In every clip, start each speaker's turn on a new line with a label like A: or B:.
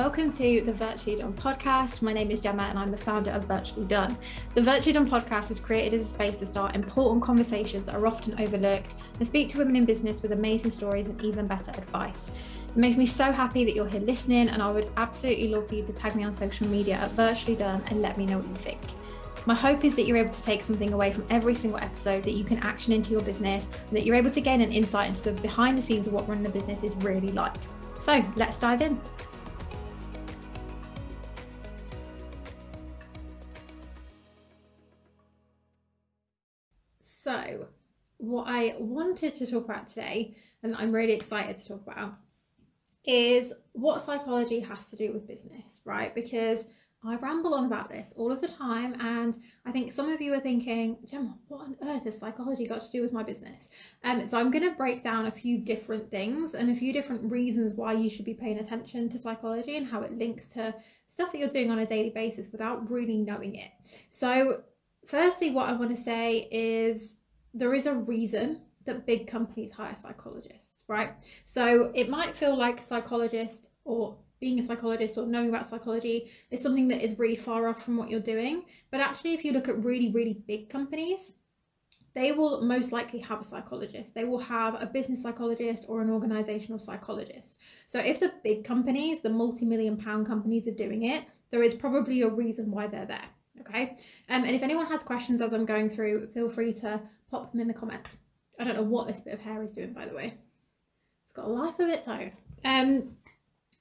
A: Welcome to the Virtually Done podcast. My name is Gemma and I'm the founder of Virtually Done. The Virtually Done podcast is created as a space to start important conversations that are often overlooked and speak to women in business with amazing stories and even better advice. It makes me so happy that you're here listening, and I would absolutely love for you to tag me on social media at Virtually Done and let me know what you think. My hope is that you're able to take something away from every single episode that you can action into your business and that you're able to gain an insight into the behind the scenes of what running a business is really like. So let's dive in. I wanted to talk about today, and I'm really excited to talk about, is what psychology has to do with business, right? Because I ramble on about this all of the time, and I think some of you are thinking, Gemma, what on earth has psychology got to do with my business? Um, so I'm going to break down a few different things and a few different reasons why you should be paying attention to psychology and how it links to stuff that you're doing on a daily basis without really knowing it. So, firstly, what I want to say is there is a reason that big companies hire psychologists, right? So it might feel like psychologists or being a psychologist or knowing about psychology is something that is really far off from what you're doing. But actually, if you look at really, really big companies, they will most likely have a psychologist. They will have a business psychologist or an organizational psychologist. So if the big companies, the multi million pound companies are doing it, there is probably a reason why they're there. Okay. Um, and if anyone has questions as I'm going through, feel free to pop them in the comments. I don't know what this bit of hair is doing, by the way. It's got a life of its own. Um,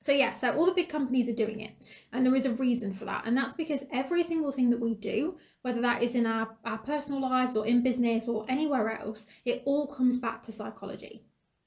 A: so yeah, so all the big companies are doing it, and there is a reason for that, and that's because every single thing that we do, whether that is in our, our personal lives or in business or anywhere else, it all comes back to psychology.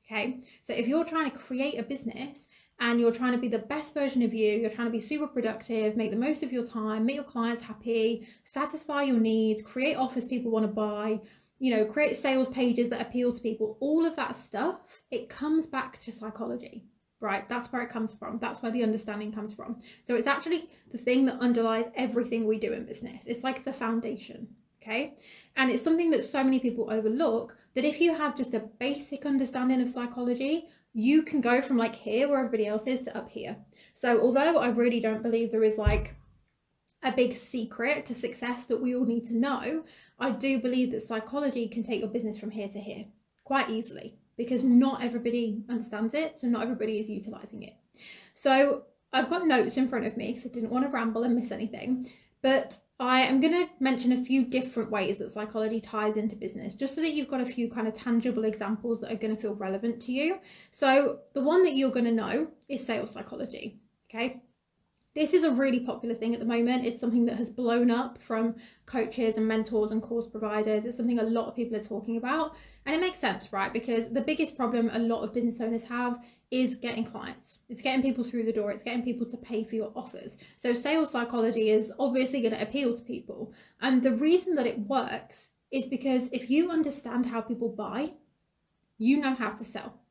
A: Okay, so if you're trying to create a business and you're trying to be the best version of you, you're trying to be super productive, make the most of your time, make your clients happy, satisfy your needs, create offers people want to buy, you know, create sales pages that appeal to people, all of that stuff, it comes back to psychology, right? That's where it comes from. That's where the understanding comes from. So it's actually the thing that underlies everything we do in business. It's like the foundation, okay? And it's something that so many people overlook that if you have just a basic understanding of psychology, you can go from like here where everybody else is to up here. So although I really don't believe there is like a big secret to success that we all need to know, I do believe that psychology can take your business from here to here quite easily because not everybody understands it, so not everybody is utilizing it. So I've got notes in front of me because I didn't want to ramble and miss anything, but I am going to mention a few different ways that psychology ties into business, just so that you've got a few kind of tangible examples that are going to feel relevant to you. So, the one that you're going to know is sales psychology. Okay, this is a really popular thing at the moment. It's something that has blown up from coaches and mentors and course providers. It's something a lot of people are talking about. And it makes sense, right? Because the biggest problem a lot of business owners have is getting clients. It's getting people through the door. It's getting people to pay for your offers. So sales psychology is obviously going to appeal to people. And the reason that it works is because if you understand how people buy, you know how to sell.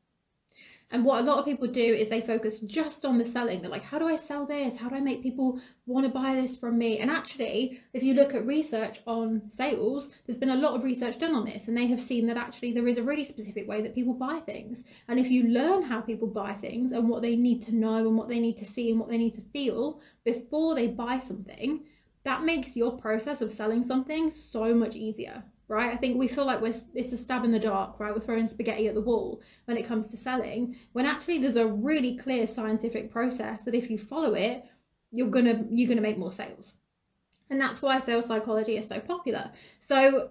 A: And what a lot of people do is they focus just on the selling. They're like, how do I sell this? How do I make people want to buy this from me? And actually, if you look at research on sales, there's been a lot of research done on this, and they have seen that actually there is a really specific way that people buy things. And if you learn how people buy things and what they need to know and what they need to see and what they need to feel before they buy something, that makes your process of selling something so much easier right? I think we feel like we're it's a stab in the dark, right? We're throwing spaghetti at the wall when it comes to selling, when actually there's a really clear scientific process that if you follow it, you're gonna you're gonna make more sales. And that's why sales psychology is so popular. So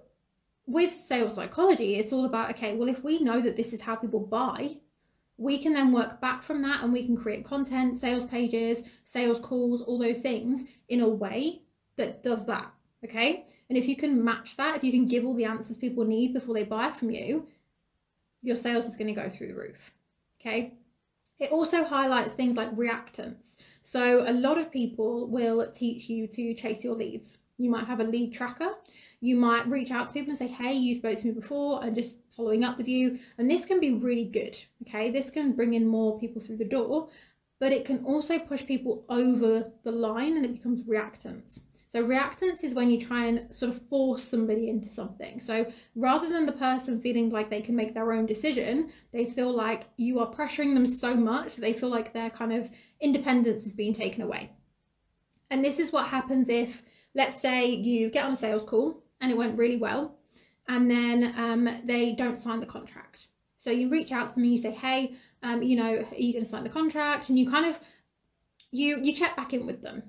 A: with sales psychology, it's all about okay, well, if we know that this is how people buy, we can then work back from that and we can create content, sales pages, sales calls, all those things in a way that does that Okay. And if you can match that, if you can give all the answers people need before they buy from you, your sales is going to go through the roof. Okay. It also highlights things like reactance. So a lot of people will teach you to chase your leads. You might have a lead tracker. You might reach out to people and say, hey, you spoke to me before and just following up with you. And this can be really good. Okay. This can bring in more people through the door, but it can also push people over the line and it becomes reactance. So reactance is when you try and sort of force somebody into something. So rather than the person feeling like they can make their own decision, they feel like you are pressuring them so much they feel like their kind of independence is being taken away. And this is what happens if, let's say, you get on a sales call and it went really well, and then um, they don't sign the contract. So you reach out to them and you say, hey, um, you know, are you going to sign the contract? And you kind of you you check back in with them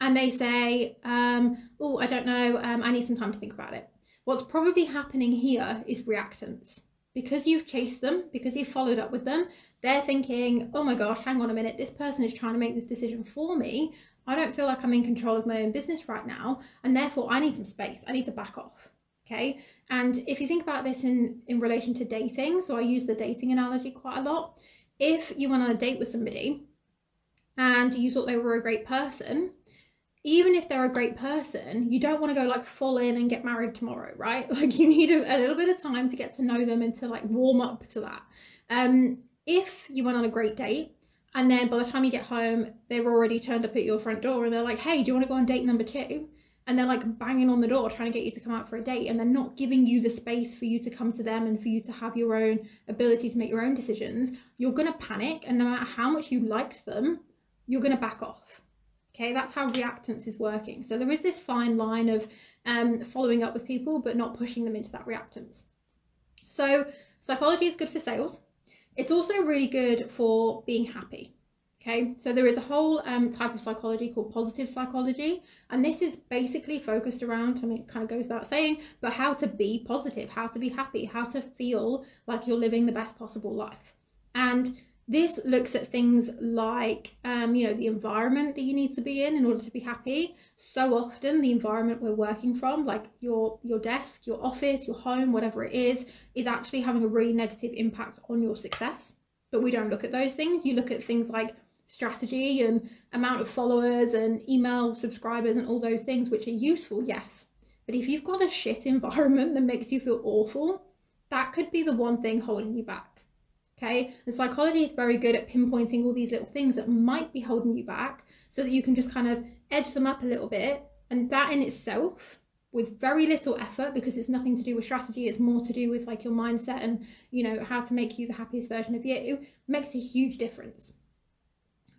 A: and they say, um, oh, I don't know, um, I need some time to think about it. What's probably happening here is reactance. Because you've chased them, because you've followed up with them, they're thinking, oh my gosh, hang on a minute, this person is trying to make this decision for me. I don't feel like I'm in control of my own business right now, and therefore I need some space. I need to back off. Okay. And if you think about this in, in relation to dating, so I use the dating analogy quite a lot. If you went on a date with somebody and you thought they were a great person, even if they're a great person, you don't want to go like full in and get married tomorrow, right? Like you need a, a, little bit of time to get to know them and to like warm up to that. Um, if you went on a great date and then by the time you get home, they've already turned up at your front door and they're like, hey, do you want to go on date number two? And they're like banging on the door trying to get you to come out for a date and they're not giving you the space for you to come to them and for you to have your own ability to make your own decisions, you're going to panic. And no matter how much you liked them, you're going to back off Okay, that's how reactance is working. So there is this fine line of um, following up with people, but not pushing them into that reactance. So psychology is good for sales. It's also really good for being happy. Okay, so there is a whole um, type of psychology called positive psychology, and this is basically focused around, I mean, it kind of goes without saying, but how to be positive, how to be happy, how to feel like you're living the best possible life. And this looks at things like, um, you know, the environment that you need to be in in order to be happy. So often, the environment we're working from, like your your desk, your office, your home, whatever it is, is actually having a really negative impact on your success. But we don't look at those things. You look at things like strategy and amount of followers and email subscribers and all those things, which are useful, yes. But if you've got a shit environment that makes you feel awful, that could be the one thing holding you back. Okay, and psychology is very good at pinpointing all these little things that might be holding you back so that you can just kind of edge them up a little bit. And that in itself, with very little effort, because it's nothing to do with strategy, it's more to do with like your mindset and you know how to make you the happiest version of you, makes a huge difference.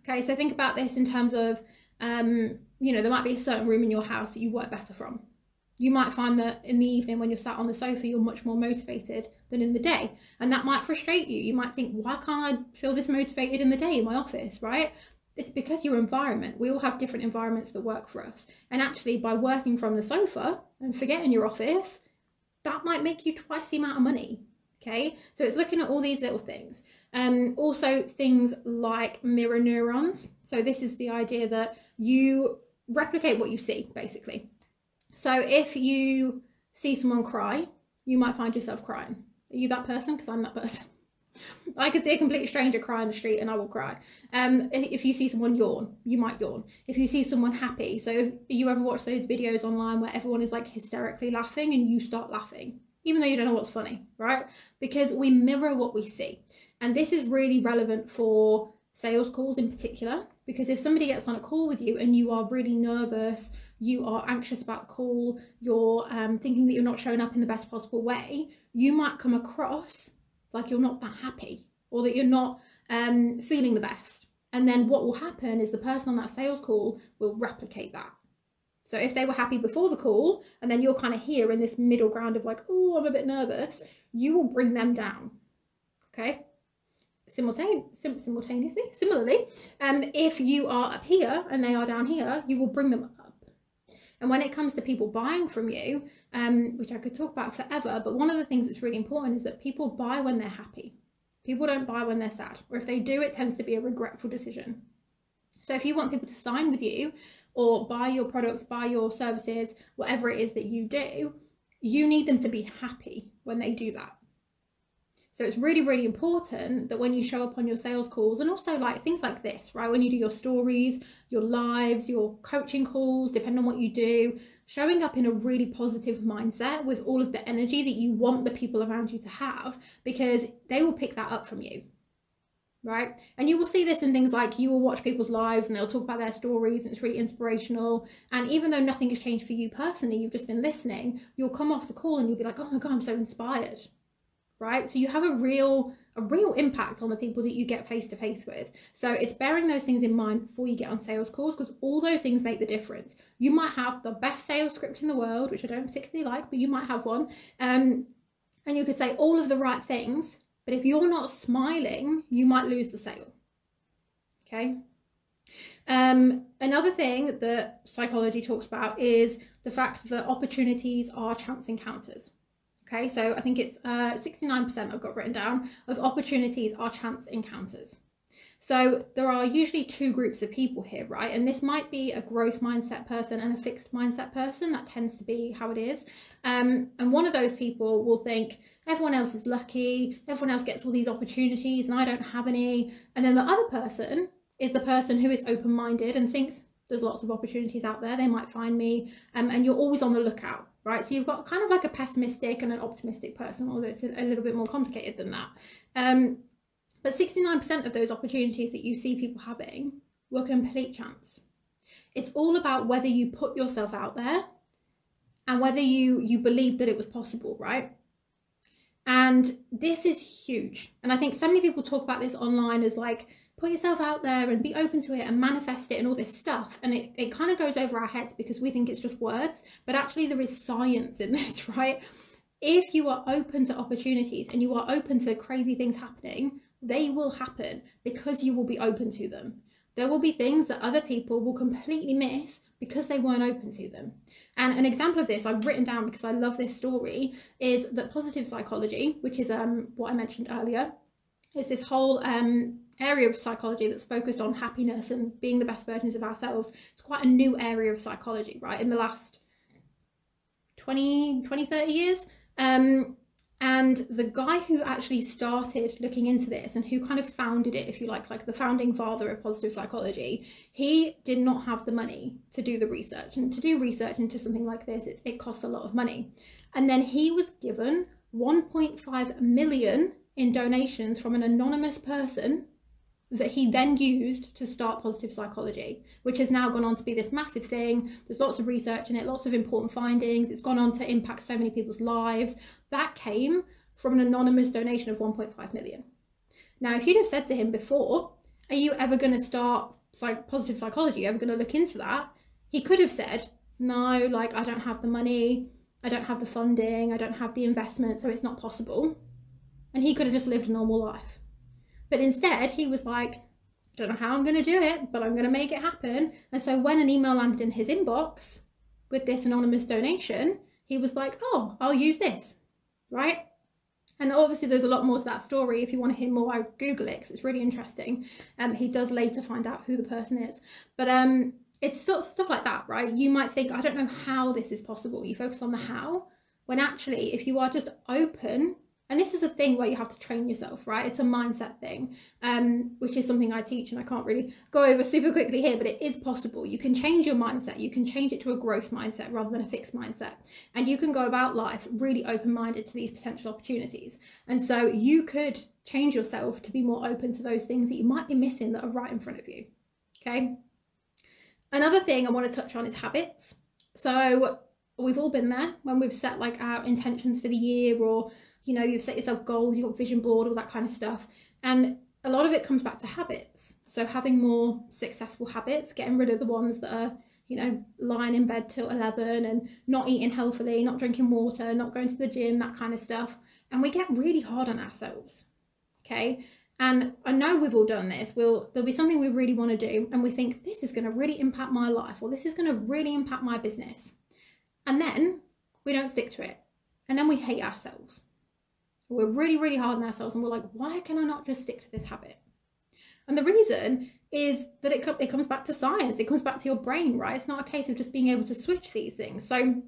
A: Okay, so think about this in terms of um, you know, there might be a certain room in your house that you work better from you might find that in the evening when you're sat on the sofa, you're much more motivated than in the day. And that might frustrate you. You might think, why can't I feel this motivated in the day in my office, right? It's because your environment, we all have different environments that work for us. And actually, by working from the sofa and forgetting your office, that might make you twice the amount of money. Okay, so it's looking at all these little things. Um, also, things like mirror neurons. So, this is the idea that you replicate what you see, basically. So if you see someone cry, you might find yourself crying. Are you that person? Because I'm that person. I could see a complete stranger cry in the street and I will cry. Um, if you see someone yawn, you might yawn. If you see someone happy, so if you ever watch those videos online where everyone is like hysterically laughing and you start laughing, even though you don't know what's funny, right? Because we mirror what we see. And this is really relevant for sales calls in particular, because if somebody gets on a call with you and you are really nervous you are anxious about the call, you're um, thinking that you're not showing up in the best possible way, you might come across like you're not that happy or that you're not um, feeling the best. And then what will happen is the person on that sales call will replicate that. So if they were happy before the call, and then you're kind of here in this middle ground of like, oh, I'm a bit nervous, you will bring them down. Okay? Simultane- simultaneously, similarly, um, if you are up here and they are down here, you will bring them and when it comes to people buying from you, um, which I could talk about forever, but one of the things that's really important is that people buy when they're happy. People don't buy when they're sad, or if they do, it tends to be a regretful decision. So if you want people to sign with you or buy your products, buy your services, whatever it is that you do, you need them to be happy when they do that. So it's really, really important that when you show up on your sales calls and also like things like this, right? When you do your stories, your lives, your coaching calls, depending on what you do, showing up in a really positive mindset with all of the energy that you want the people around you to have because they will pick that up from you. right? And you will see this in things like you will watch people's lives and they'll talk about their stories and it's really inspirational. And even though nothing has changed for you personally, you've just been listening, you'll come off the call and you'll be like, oh my God, I'm so inspired, right? So you have a real a real impact on the people that you get face to face with. So it's bearing those things in mind before you get on sales calls because all those things make the difference. You might have the best sales script in the world, which I don't particularly like, but you might have one. Um, and you could say all of the right things, but if you're not smiling, you might lose the sale. Okay. Um, another thing that psychology talks about is the fact that opportunities are chance encounters. Okay, so I think it's uh, 69% I've got written down of opportunities are chance encounters. So there are usually two groups of people here, right? And this might be a growth mindset person and a fixed mindset person. That tends to be how it is. Um, and one of those people will think everyone else is lucky, everyone else gets all these opportunities, and I don't have any. And then the other person is the person who is open minded and thinks there's lots of opportunities out there. They might find me, um, and you're always on the lookout, right? So you've got kind of like a pessimistic and an optimistic person, although it's a little bit more complicated than that. Um, but 69% of those opportunities that you see people having were complete chance. It's all about whether you put yourself out there and whether you you believe that it was possible, right? And this is huge. And I think so many people talk about this online as like put yourself out there and be open to it and manifest it and all this stuff. And it, it kind of goes over our heads because we think it's just words, but actually there is science in this, right? If you are open to opportunities and you are open to crazy things happening, they will happen because you will be open to them. There will be things that other people will completely miss because they weren't open to them. And an example of this I've written down because I love this story is that positive psychology, which is um, what I mentioned earlier, is this whole um, area of psychology that's focused on happiness and being the best versions of ourselves. It's quite a new area of psychology, right? In the last 20, 20 30 years. Um, and the guy who actually started looking into this and who kind of founded it, if you like, like the founding father of positive psychology, he did not have the money to do the research. And to do research into something like this, it, it costs a lot of money. And then he was given 1.5 million in donations from an anonymous person that he then used to start positive psychology, which has now gone on to be this massive thing. There's lots of research in it, lots of important findings. It's gone on to impact so many people's lives. That came from an anonymous donation of 1.5 million. Now, if you'd have said to him before, Are you ever going to start psych- positive psychology? Are you ever going to look into that? He could have said, No, like, I don't have the money, I don't have the funding, I don't have the investment, so it's not possible. And he could have just lived a normal life. But instead, he was like, I don't know how I'm going to do it, but I'm going to make it happen. And so when an email landed in his inbox with this anonymous donation, he was like, oh, I'll use this, right? And obviously, there's a lot more to that story. If you want to hear more, I Google it because it's really interesting. Um, he does later find out who the person is, but um, it's stuff stuff like that, right? You might think, I don't know how this is possible. You focus on the how, when actually, if you are just open and this is a thing where you have to train yourself right? It's a mindset thing um, which is something i teach and i can't really go over super quickly here but it is possible. You can change your mindset. You can change it to a growth mindset rather than a fixed mindset. And you can go about life really open-minded to these potential opportunities. And so you could change yourself to be more open to those things that you might be missing that are right in front of you okay? Another thing i want to touch on is habits. So we've all been there when we've set like our intentions for the year or you know, you've set yourself goals, you've got vision board, all that kind of stuff. And a lot of it comes back to habits. So having more successful habits, getting rid of the ones that are, you know, lying in bed till 11 and not eating healthily, not drinking water, not going to the gym, that kind of stuff. And we get really hard on ourselves. Okay. And I know we've all done this. We'll there'll be something we really want to do, and we think this is going to really impact my life, or this is going to really impact my business. And then we don't stick to it. And then we hate ourselves. We're really, really hard on ourselves and we're like, why can I not just stick to this habit? And the reason is that it, it comes back to science, it comes back to your brain, right? It's not a case of just being able to switch these things. So,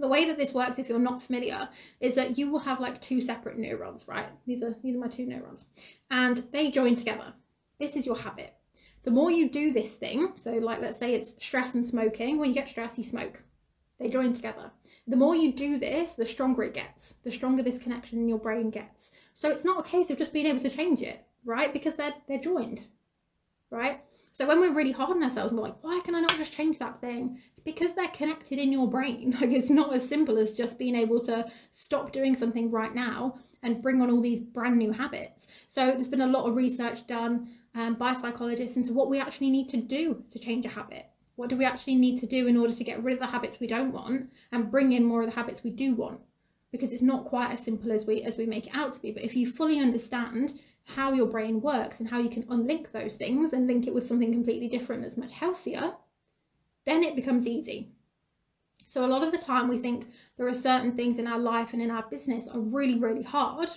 A: the way that this works, if you're not familiar, is that you will have like two separate neurons, right? These are these are my two neurons, and they join together. This is your habit. The more you do this thing, so like let's say it's stress and smoking. When you get stressed, you smoke. They join together the more you do this, the stronger it gets, the stronger this connection in your brain gets. So it's not a case of just being able to change it. right? Because they're they're joined, right? So when we're really hard on ourselves, we're like, why can I not just change that thing? It's because they're connected in your brain. Like it's not as simple as just being able to stop doing something right now and bring on all these brand new habits. So there's been a lot of research done um, by psychologists into what we actually need to do to change a habit. What do we actually need to do in order to get rid of the habits we don't want and bring in more of the habits we do want? Because it's not quite as simple as we as we make it out to be. But if you fully understand how your brain works and how you can unlink those things and link it with something completely different that's much healthier, then it becomes easy. So, a lot of the time, we think there are certain things in our life and in our business are really, really hard,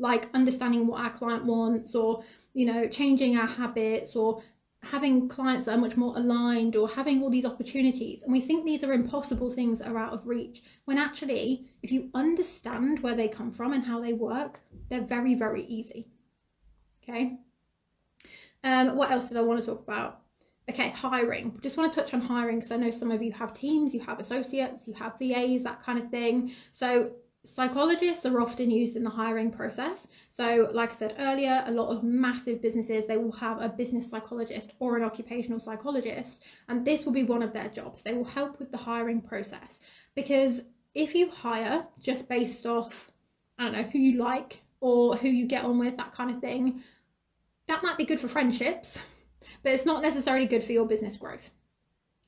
A: like understanding what our client wants, or you know, changing our habits, or having clients that are much more aligned, or having all these opportunities. And we think these are impossible things that are out of reach, when actually, if you understand where they come from and how they work, they're very, very easy. Okay. Um, what else did I want to talk about? Okay, hiring. Just want to touch on hiring because I know some of you have teams, you have associates, you have VAs, that kind of thing. So psychologists are often used in the hiring process. So, like I said earlier, a lot of massive businesses they will have a business psychologist or an occupational psychologist, and this will be one of their jobs. They will help with the hiring process because if you hire just based off, I don't know, who you like or who you get on with, that kind of thing, that might be good for friendships, but it's not necessarily good for your business growth.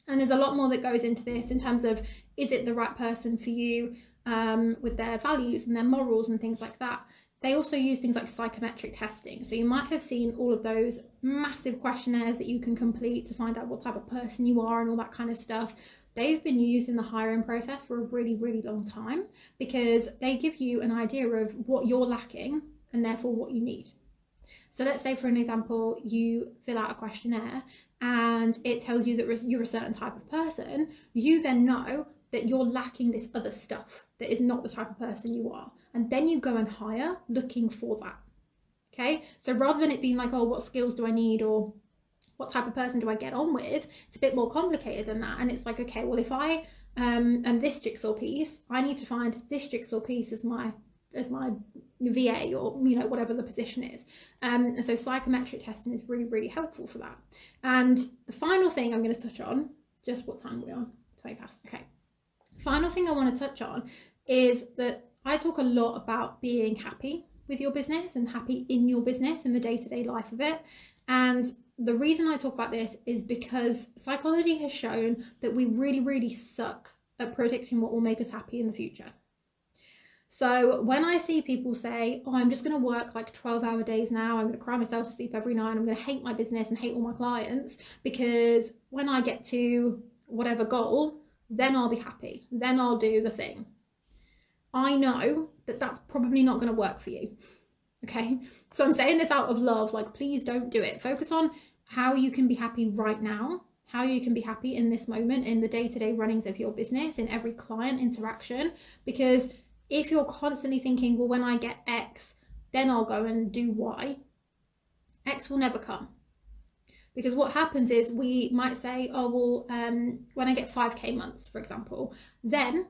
A: And there's a lot more that goes into this in terms of is it the right person for you um, with their values and their morals and things like that. They also use things like psychometric testing. So you might have seen all of those massive questionnaires that you can complete to find out what type of person you are and all that kind of stuff. They've been used in the hiring process for a really, really long time because they give you an idea of what you're lacking and therefore what you need. So let's say, for an example, you fill out a questionnaire and it tells you that you're a certain type of person. You then know that you're lacking this other stuff that is not the type of person you are. And then you go and hire looking for that. Okay, so rather than it being like, oh, what skills do I need or what type of person do I get on with, it's a bit more complicated than that. And it's like, okay, well, if I um, am this jigsaw piece, I need to find this jigsaw piece as my as my VA or you know whatever the position is. Um, and so psychometric testing is really really helpful for that. And the final thing I'm going to touch on, just what time are we on? 20 past. Okay. Final thing I want to touch on is that I talk a lot about being happy with your business and happy in your business and the day to day life of it. And the reason I talk about this is because psychology has shown that we really, really suck at predicting what will make us happy in the future. So when I see people say, oh, I'm just going to work like 12 hour days now, I'm going to cry myself to sleep every night, I'm going to hate my business and hate all my clients because when I get to whatever goal, then I'll be happy. Then I'll do the thing. I know that that's probably not going to work for you. Okay. So I'm saying this out of love. Like, please don't do it. Focus on how you can be happy right now, how you can be happy in this moment, in the day to day runnings of your business, in every client interaction, because if you're constantly thinking, well, when I get X, then I'll go and do Y, X will never come. Because what happens is we might say, oh, well, um, when I get 5K months, for example, then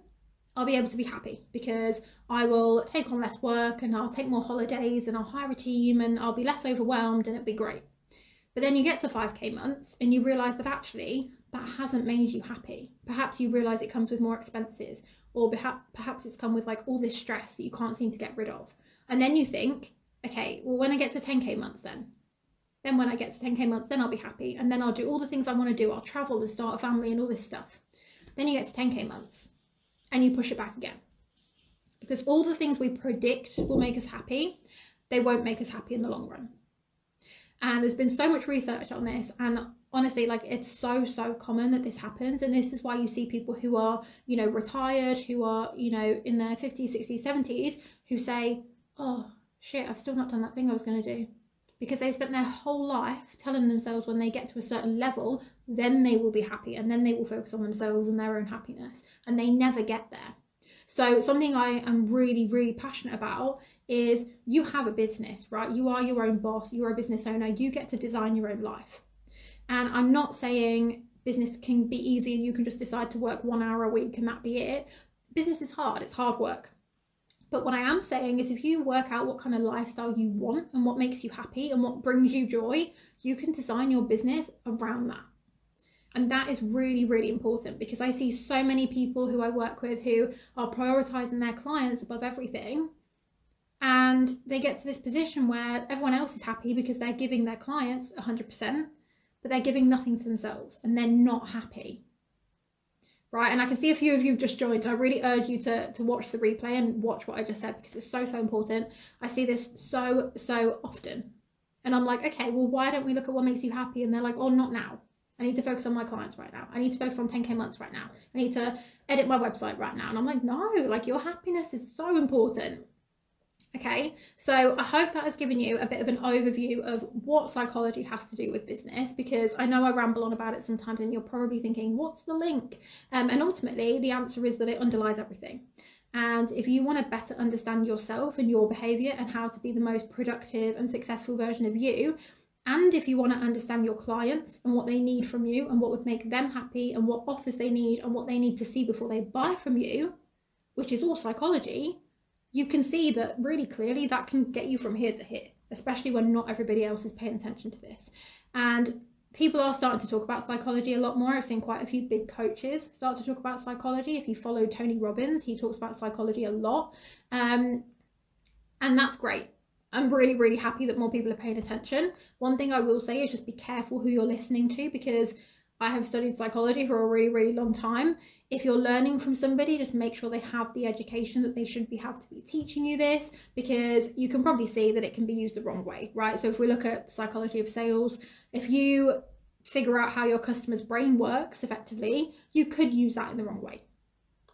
A: I'll be able to be happy because I will take on less work and I'll take more holidays and I'll hire a team and I'll be less overwhelmed and it'll be great. But then you get to 5K months and you realize that actually that hasn't made you happy. Perhaps you realize it comes with more expenses or perhaps it's come with like all this stress that you can't seem to get rid of. And then you think, okay, well, when I get to 10k months, then, then when I get to 10k months, then I'll be happy, and then I'll do all the things I want to do. I'll travel and start a family and all this stuff. Then you get to 10k months, and you push it back again, because all the things we predict will make us happy, they won't make us happy in the long run. And there's been so much research on this, and honestly like it's so so common that this happens and this is why you see people who are you know retired who are you know in their 50s 60s 70s who say oh shit i've still not done that thing i was going to do because they've spent their whole life telling themselves when they get to a certain level then they will be happy and then they will focus on themselves and their own happiness and they never get there so something i am really really passionate about is you have a business right you are your own boss you're a business owner you get to design your own life and I'm not saying business can be easy and you can just decide to work one hour a week and that be it. Business is hard, it's hard work. But what I am saying is if you work out what kind of lifestyle you want and what makes you happy and what brings you joy, you can design your business around that. And that is really, really important because I see so many people who I work with who are prioritizing their clients above everything. And they get to this position where everyone else is happy because they're giving their clients 100%, but they're giving nothing to themselves and they're not happy right? And I can see a few of you just joined, I really urge you to, to watch the replay and watch what I just said because it's so, so important. I see this so, so often. And I'm like, okay, well, why don't we look at what makes you happy? And they're like, oh, not now. I need to focus on my clients right now. I need to focus on 10K months right now. I need to edit my website right now. And I'm like, no, like your happiness is so important. Okay, so I hope that has given you a bit of an overview of what psychology has to do with business because I know I ramble on about it sometimes and you're probably thinking, what's the link? Um, and ultimately, the answer is that it underlies everything. And if you want to better understand yourself and your behavior and how to be the most productive and successful version of you, and if you want to understand your clients and what they need from you and what would make them happy and what offers they need and what they need to see before they buy from you, which is all psychology, you can see that really clearly that can get you from here to here, especially when not everybody else is paying attention to this. And people are starting to talk about psychology a lot more. I've seen quite a few big coaches start to talk about psychology. If you follow Tony Robbins, he talks about psychology a lot. Um, and that's great. I'm really, really happy that more people are paying attention. One thing I will say is just be careful who you're listening to because I have studied psychology for a really, really long time. If you're learning from somebody, just make sure they have the education that they should be have to be teaching you this because you can probably see that it can be used the wrong way, right? So if we look at psychology of sales, if you figure out how your customer's brain works effectively, you could use that in the wrong way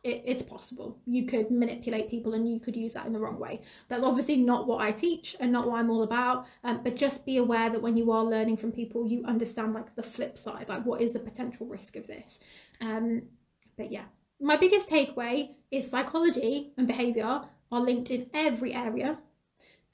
A: it, it's possible. You could manipulate people and you could use that in the wrong way. That's obviously not what I teach and not what I'm all about. Um, but just be aware that when you are learning from people, you understand like the flip side, like what is the potential risk of this. Um, but yeah, my biggest takeaway is psychology and behavior are linked in every area.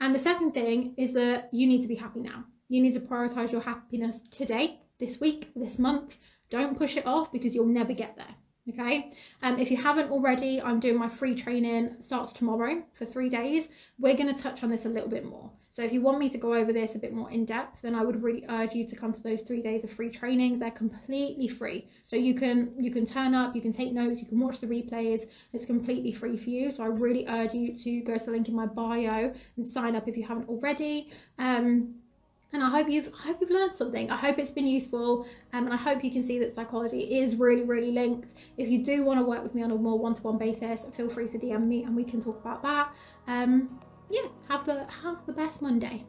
A: And the second thing is that you need to be happy now. You need to prioritize your happiness today, this week, this month. Don't push it off because you'll never get there okay um if you haven't already i'm doing my free training starts tomorrow for three days we're going to touch on this a little bit more so if you want me to go over this a bit more in depth then i would really urge you to come to those three days of free training they're completely free so you can you can turn up you can take notes you can watch the replays it's completely free for you so i really urge you to go to the link in my bio and sign up if you haven't already um and I hope you've I hope you've learned something. I hope it's been useful, um, and I hope you can see that psychology is really really linked. If you do want to work with me on a more one-to-one basis, feel free to DM me and we can talk about that. Um, yeah, have the have the best Monday.